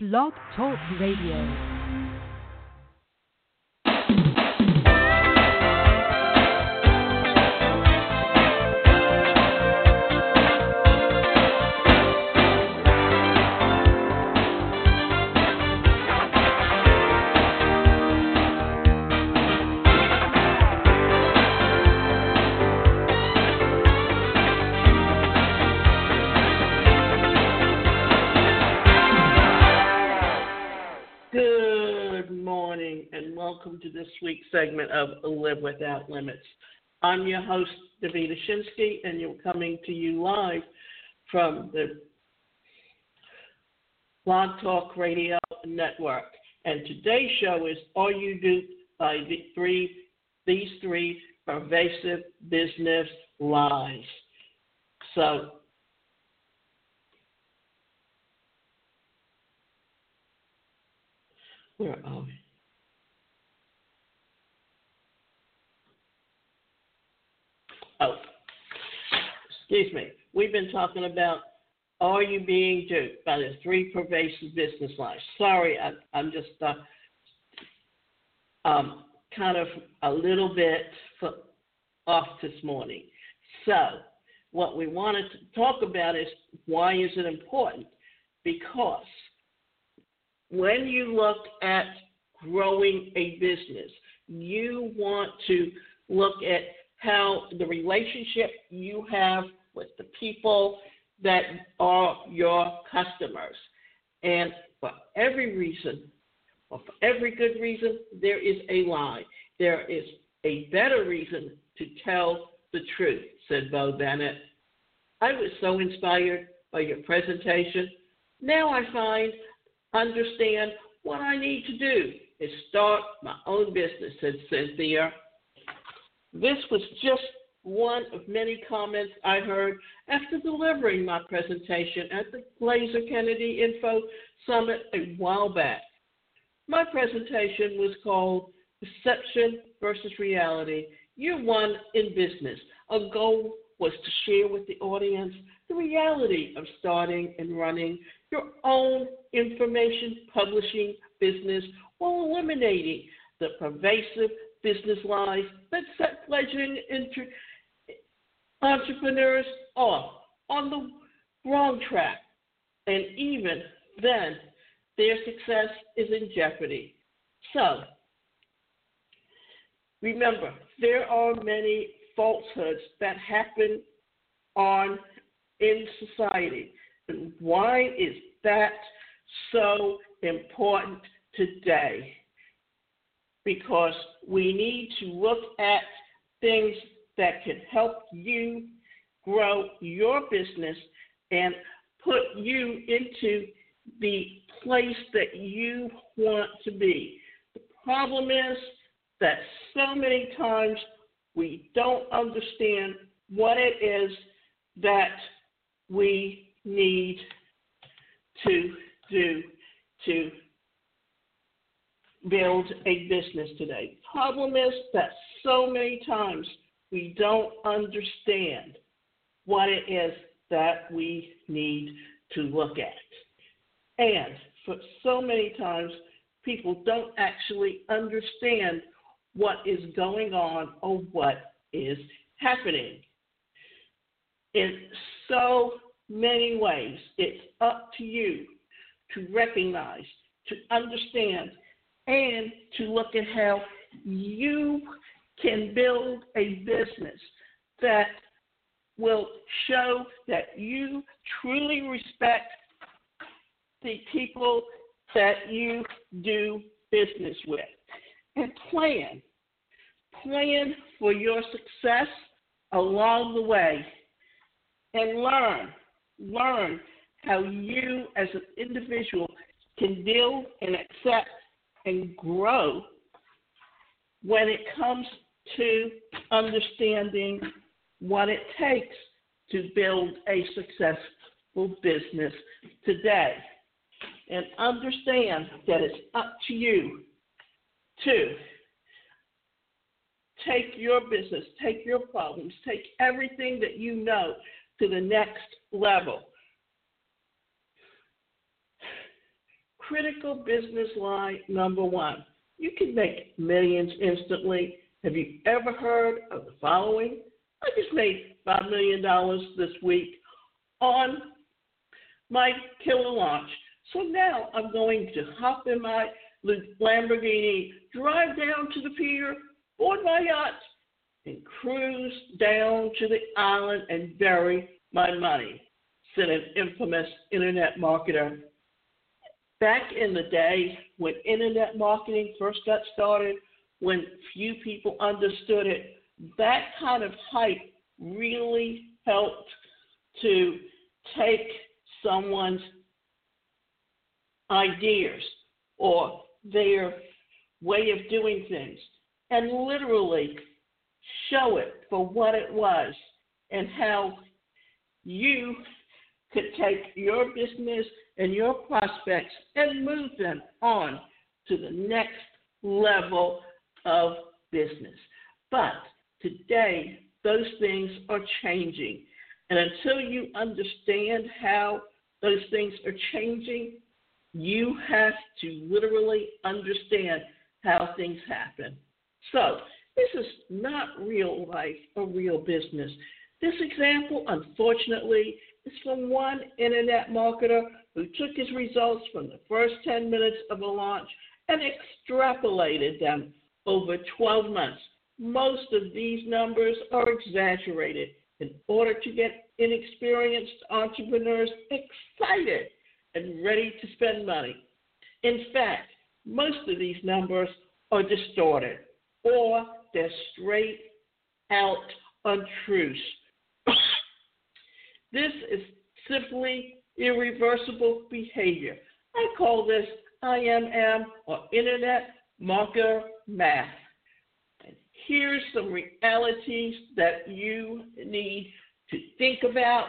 Blog Talk Radio. Week's segment of Live Without Limits. I'm your host, Davida Shinsky, and you're coming to you live from the Blog Talk Radio Network. And today's show is Are You Duped by the three, these three pervasive business lies? So Where are we? Oh, excuse me. We've been talking about are you being duped by the three pervasive business lies? Sorry, I, I'm just uh, um, kind of a little bit off this morning. So, what we wanted to talk about is why is it important? Because when you look at growing a business, you want to look at how the relationship you have with the people that are your customers. And for every reason, or for every good reason, there is a lie. There is a better reason to tell the truth, said Bo Bennett. I was so inspired by your presentation. Now I find understand what I need to do is start my own business, said Cynthia. This was just one of many comments I heard after delivering my presentation at the Glazer Kennedy Info Summit a while back. My presentation was called Perception versus Reality. Year one in business. A goal was to share with the audience the reality of starting and running your own information publishing business while eliminating the pervasive business lies that set fledgling inter- entrepreneurs off on the wrong track. And even then, their success is in jeopardy. So, remember, there are many falsehoods that happen on in society. And why is that so important today? Because we need to look at things that can help you grow your business and put you into the place that you want to be. The problem is that so many times we don't understand what it is that we need to do to build a business today. Problem is that so many times we don't understand what it is that we need to look at. And for so many times, people don't actually understand what is going on or what is happening. In so many ways, it's up to you to recognize, to understand, and to look at how you can build a business that will show that you truly respect the people that you do business with. And plan. Plan for your success along the way. And learn. Learn how you as an individual can deal and accept and grow when it comes to understanding what it takes to build a successful business today. And understand that it's up to you to take your business, take your problems, take everything that you know to the next level. Critical business line number one. You can make millions instantly. Have you ever heard of the following? I just made $5 million this week on my killer launch. So now I'm going to hop in my Lamborghini, drive down to the pier, board my yacht, and cruise down to the island and bury my money, said an infamous internet marketer. Back in the day when internet marketing first got started, when few people understood it, that kind of hype really helped to take someone's ideas or their way of doing things and literally show it for what it was and how you could take your business and your prospects and move them on to the next level of business. But today, those things are changing. And until you understand how those things are changing, you have to literally understand how things happen. So, this is not real life or real business. This example, unfortunately, from one internet marketer who took his results from the first 10 minutes of a launch and extrapolated them over 12 months. Most of these numbers are exaggerated in order to get inexperienced entrepreneurs excited and ready to spend money. In fact, most of these numbers are distorted or they're straight out untruths. This is simply irreversible behavior. I call this IMM or Internet Marketer Math. And here's some realities that you need to think about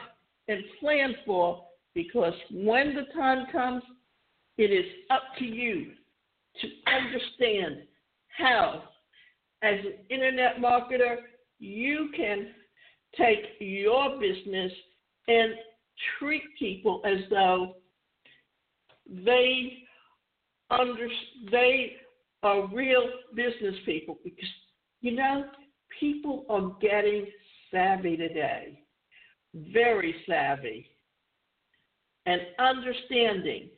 and plan for because when the time comes, it is up to you to understand how, as an internet marketer, you can take your business and treat people as though they under they are real business people because you know people are getting savvy today very savvy and understanding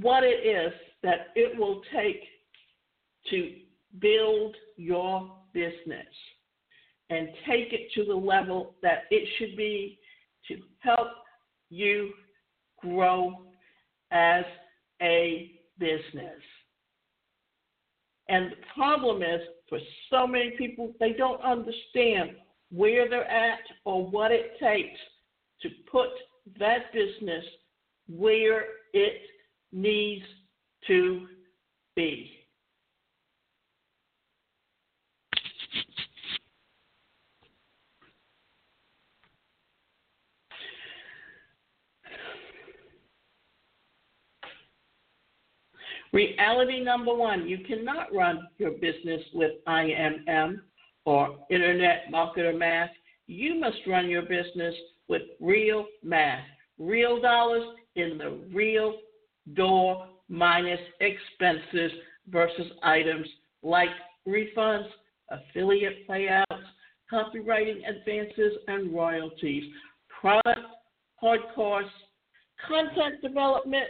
what it is that it will take to build your business and take it to the level that it should be to help you grow as a business. And the problem is, for so many people, they don't understand where they're at or what it takes to put that business where it needs to be. Reality number one you cannot run your business with IMM or Internet Marketer Math. You must run your business with real math, real dollars in the real door minus expenses versus items like refunds, affiliate payouts, copywriting advances, and royalties, product hard costs, content development,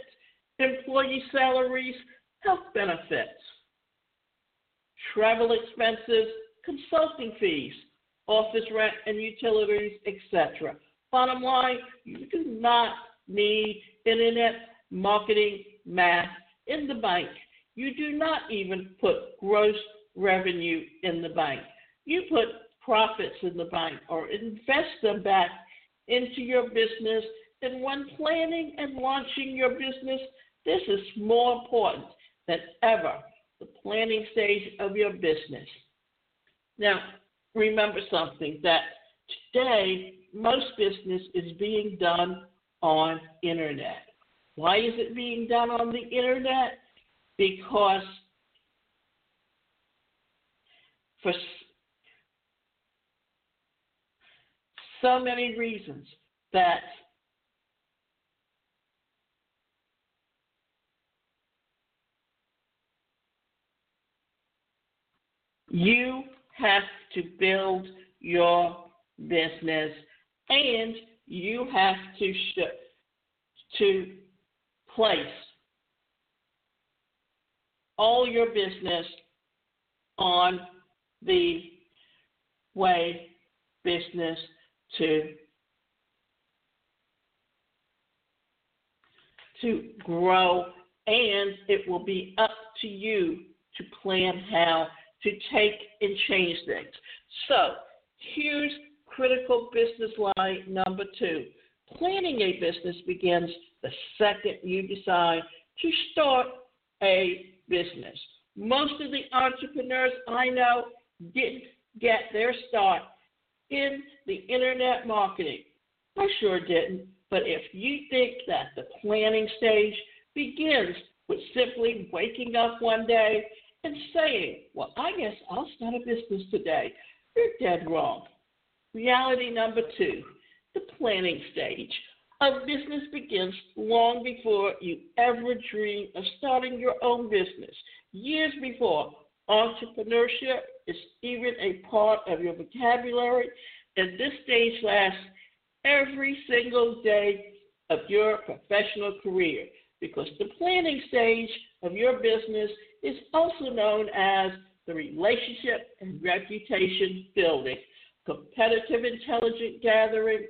employee salaries, health benefits, travel expenses, consulting fees, office rent and utilities, etc. Bottom line, you do not need internet marketing math in the bank. You do not even put gross revenue in the bank. You put profits in the bank or invest them back into your business. And when planning and launching your business, this is more important than ever the planning stage of your business. Now, remember something that today most business is being done on internet. Why is it being done on the internet? Because for so many reasons that You have to build your business and you have to sh- to place all your business on the way business to to grow and it will be up to you to plan how to take and change things. So here's critical business line number two. Planning a business begins the second you decide to start a business. Most of the entrepreneurs I know didn't get their start in the internet marketing. I sure didn't. But if you think that the planning stage begins with simply waking up one day and saying, Well, I guess I'll start a business today, you're dead wrong. Reality number two the planning stage. A business begins long before you ever dream of starting your own business, years before entrepreneurship is even a part of your vocabulary, and this stage lasts every single day of your professional career because the planning stage of your business is also known as the relationship and reputation building, competitive intelligence gathering,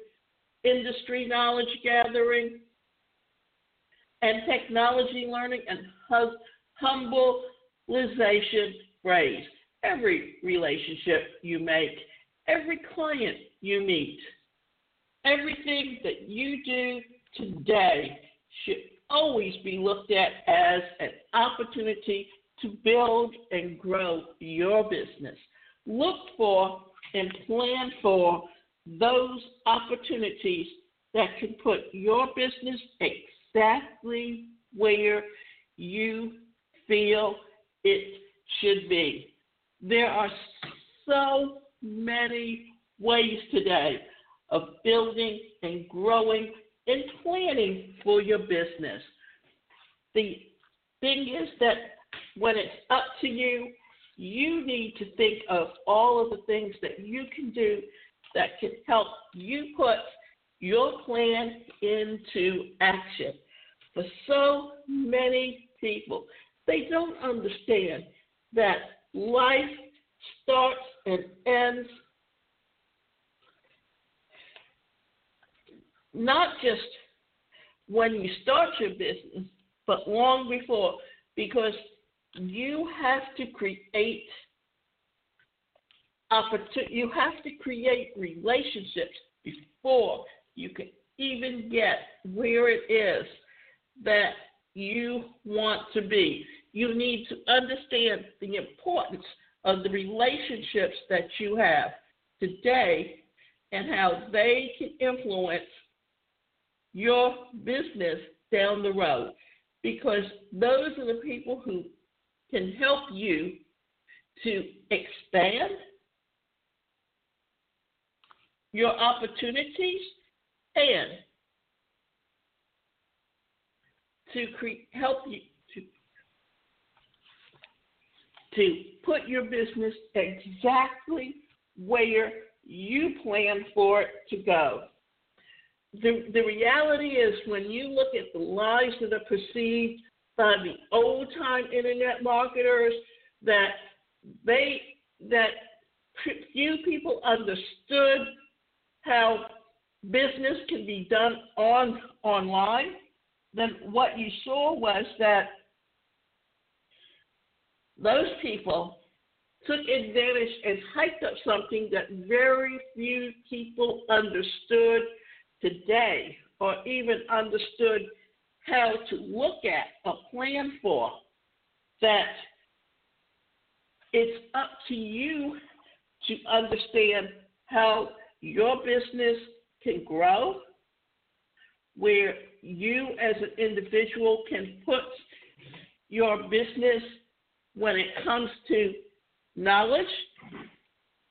industry knowledge gathering, and technology learning and humbleization phrase. Every relationship you make, every client you meet, everything that you do today should always be looked at as an opportunity to build and grow your business. Look for and plan for those opportunities that can put your business exactly where you feel it should be. There are so many ways today of building and growing and planning for your business. The thing is that when it's up to you, you need to think of all of the things that you can do that can help you put your plan into action. For so many people, they don't understand that life starts and ends not just when you start your business, but long before, because you have to create opportunity. You have to create relationships before you can even get where it is that you want to be. You need to understand the importance of the relationships that you have today and how they can influence your business down the road because those are the people who can help you to expand your opportunities and to cre- help you to to put your business exactly where you plan for it to go. The, the reality is when you look at the lies that are perceived by the old time internet marketers that they that few people understood how business can be done on online, then what you saw was that those people took advantage and hyped up something that very few people understood today or even understood how to look at or plan for that it's up to you to understand how your business can grow, where you as an individual can put your business when it comes to knowledge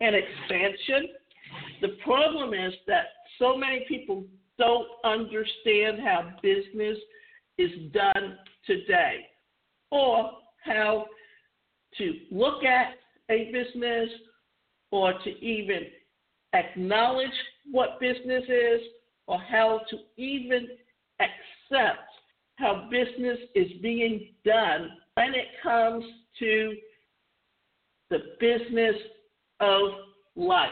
and expansion. The problem is that so many people don't understand how business is done today or how to look at a business or to even acknowledge what business is or how to even accept how business is being done when it comes to the business of life.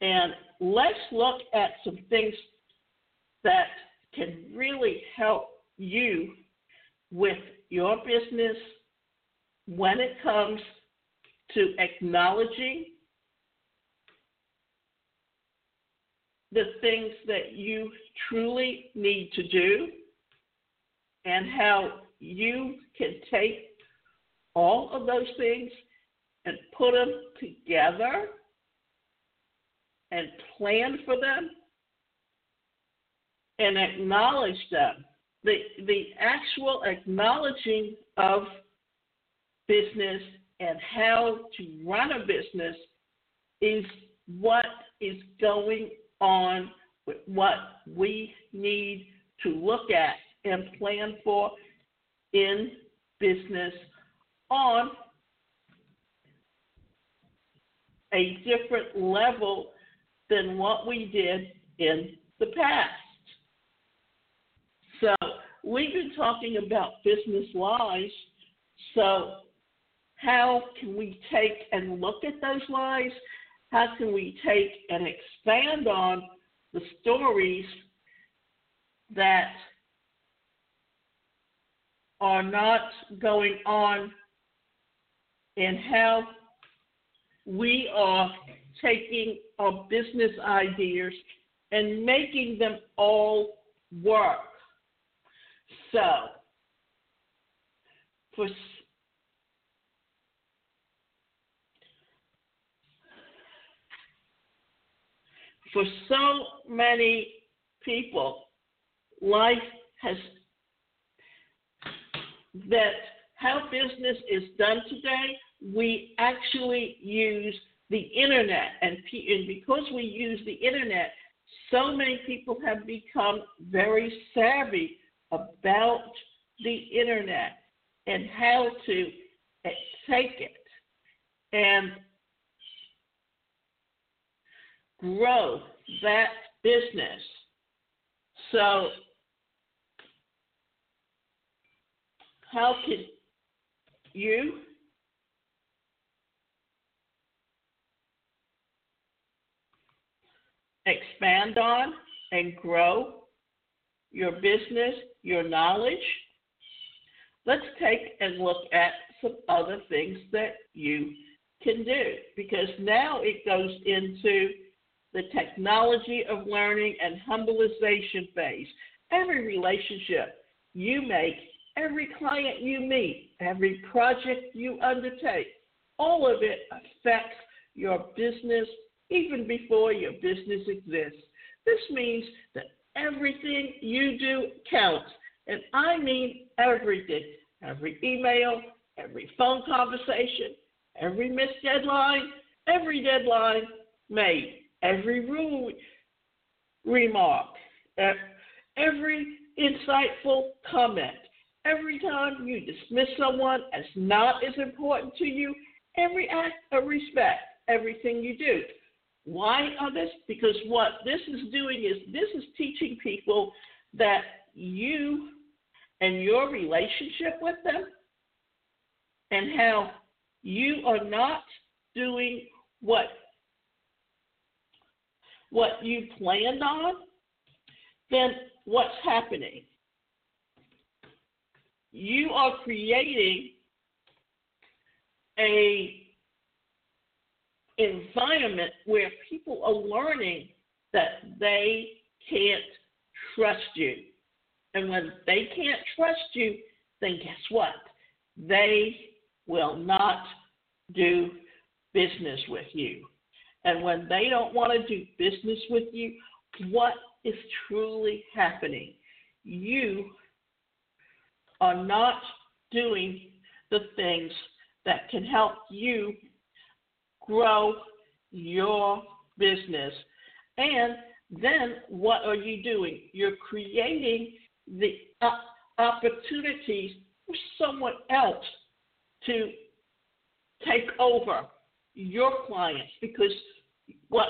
And let's look at some things that can really help you with your business when it comes to acknowledging the things that you truly need to do and how you can take all of those things and put them together and plan for them and acknowledge them. The, the actual acknowledging of business and how to run a business is what is going on with what we need to look at and plan for in business on a different level than what we did in the past. So, we've been talking about business lies. So, how can we take and look at those lies? How can we take and expand on the stories that are not going on and how we are taking our business ideas and making them all work. So, for for so many people, life has that how business is done today, we actually use the internet. And, and because we use the internet, so many people have become very savvy about the internet and how to take it and grow that business. So, how can you expand on and grow your business, your knowledge? Let's take and look at some other things that you can do because now it goes into the technology of learning and humbleization phase. Every relationship you make, every client you meet, every project you undertake, all of it affects your business even before your business exists. This means that everything you do counts. And I mean everything. Every email, every phone conversation, every missed deadline, every deadline made every rude remark, every insightful comment, every time you dismiss someone as not as important to you, every act of respect, everything you do. Why this? Because what this is doing is this is teaching people that you and your relationship with them and how you are not doing what what you planned on, then what's happening? You are creating a environment where people are learning that they can't trust you. And when they can't trust you, then guess what? They will not do business with you. And when they don't want to do business with you, what is truly happening? You are not doing the things that can help you grow your business. And then what are you doing? You're creating the opportunities for someone else to take over your clients because what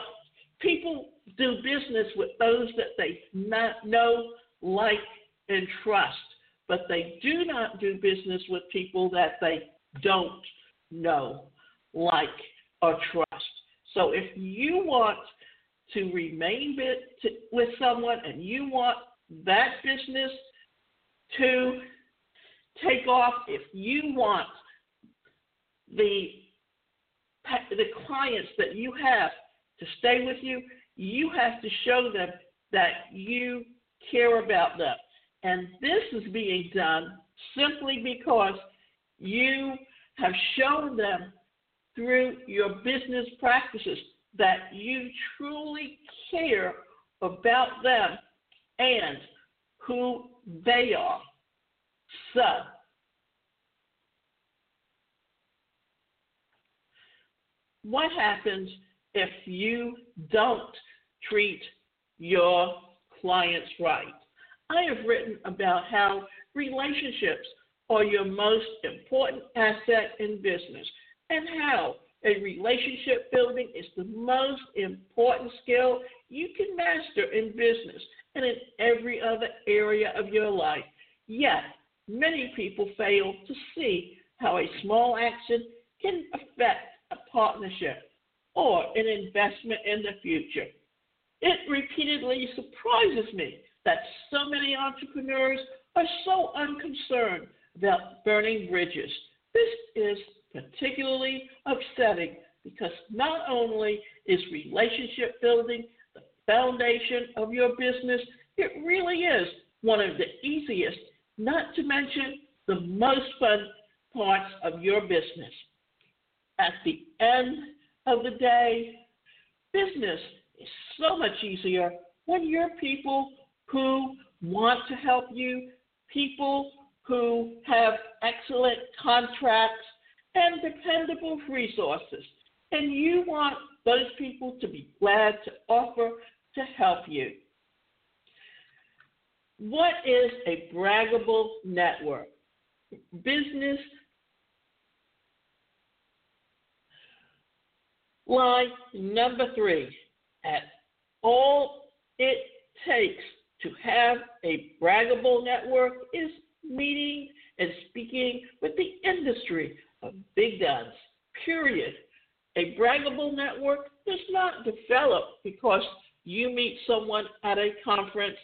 people do business with those that they know, like, and trust, but they do not do business with people that they don't know, like, or trust. So if you want to remain with someone and you want that business to take off, if you want the the clients that you have to stay with you, you have to show them that you care about them. And this is being done simply because you have shown them through your business practices that you truly care about them and who they are. So, what happens if you don't treat your clients right? I have written about how relationships are your most important asset in business and how a relationship building is the most important skill you can master in business and in every other area of your life. Yet, many people fail to see how a small action can affect a partnership or an investment in the future. It repeatedly surprises me that so many entrepreneurs are so unconcerned about burning bridges. This is particularly upsetting because not only is relationship building the foundation of your business, it really is one of the easiest, not to mention the most fun parts of your business. At the end of the day, business is so much easier when you're people who want to help you, people who have excellent contracts and dependable resources. And you want those people to be glad to offer to help you. What is a braggable network? Business line number three. At all it takes to have a braggable network is meeting and speaking with the industry of big guns, period. A braggable network does not develop because you meet someone at a conference,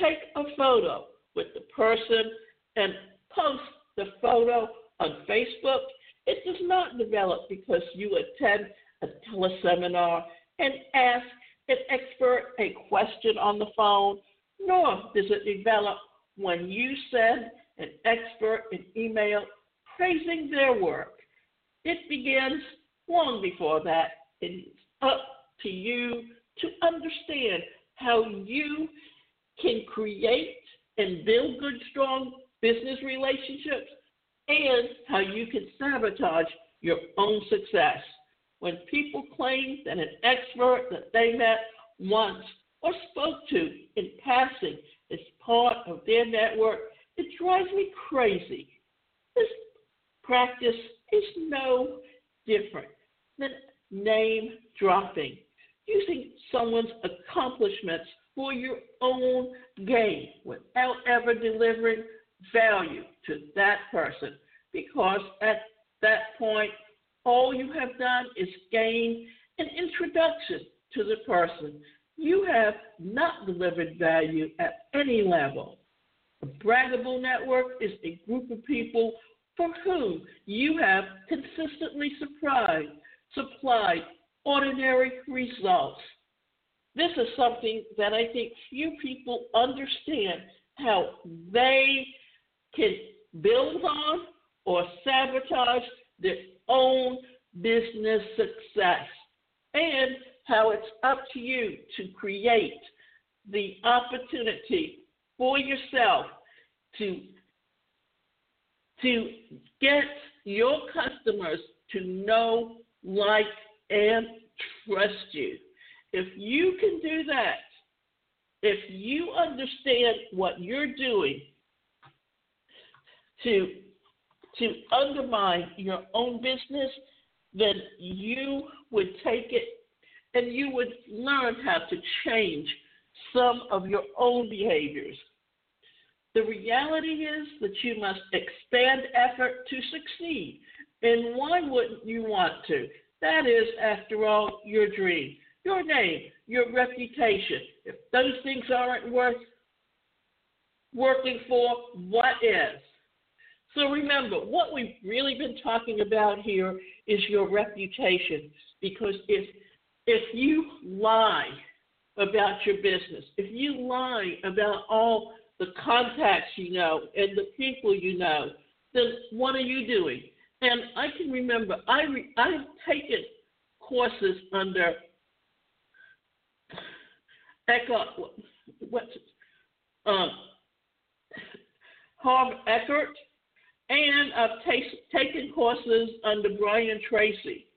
take a photo with the person, and post the photo on Facebook. It does not develop because you attend a teleseminar and ask an expert a question on the phone, nor does it develop when you send an expert an email praising their work. It begins long before that. It's up to you to understand how you can create and build good, strong business relationships and how you can sabotage your own success. When people claim that an expert that they met once or spoke to in passing is part of their network, it drives me crazy. This practice is no different than name dropping, using someone's accomplishments for your own gain without ever delivering value to that person. Because at that point, all you have done is gain an introduction to the person. You have not delivered value at any level. A braggable network is a group of people for whom you have consistently supplied, supplied ordinary results. This is something that I think few people understand how they can build on or sabotage their own business success, and how it's up to you to create the opportunity for yourself to to get your customers to know, like, and trust you. If you can do that, if you understand what you're doing to to undermine your own business then you would take it and you would learn how to change some of your own behaviors. The reality is that you must expand effort to succeed. And why wouldn't you want to? That is, after all, your dream, your name, your reputation. If those things aren't worth working for, what is? So remember, what we've really been talking about here is your reputation. Because if if you lie about your business, if you lie about all the contacts you know and the people you know, then what are you doing? And I can remember I re, I've taken courses under Eckhart, what's um, Harv Eckert, and I've t- taken courses under Brian Tracy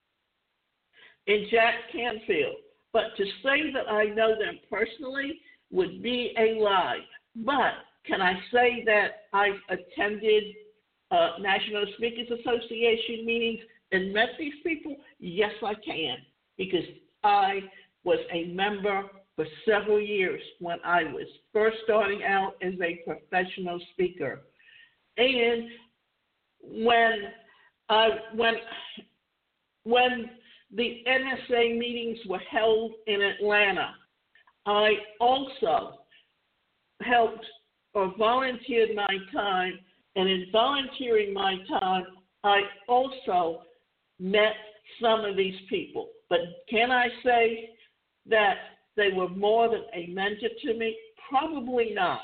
and Jack Canfield. But to say that I know them personally would be a lie. But can I say that I've attended uh, National Speakers Association meetings and met these people? Yes, I can, because I was a member for several years when I was first starting out as a professional speaker. And when when when the NSA meetings were held in Atlanta, I also helped or volunteered my time, and in volunteering my time, I also met some of these people. But can I say that they were more than a mentor to me? Probably not.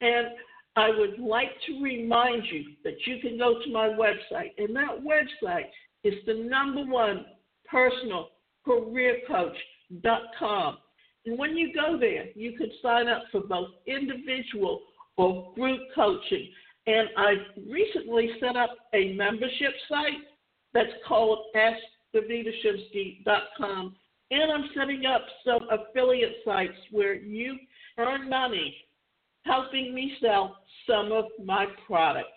And I would like to remind you that you can go to my website, and that website is the number one personal career coach.com. And when you go there, you can sign up for both individual or group coaching. And I recently set up a membership site that's called AskDavidashimsky.com. And I'm setting up some affiliate sites where you earn money helping me sell some of my products.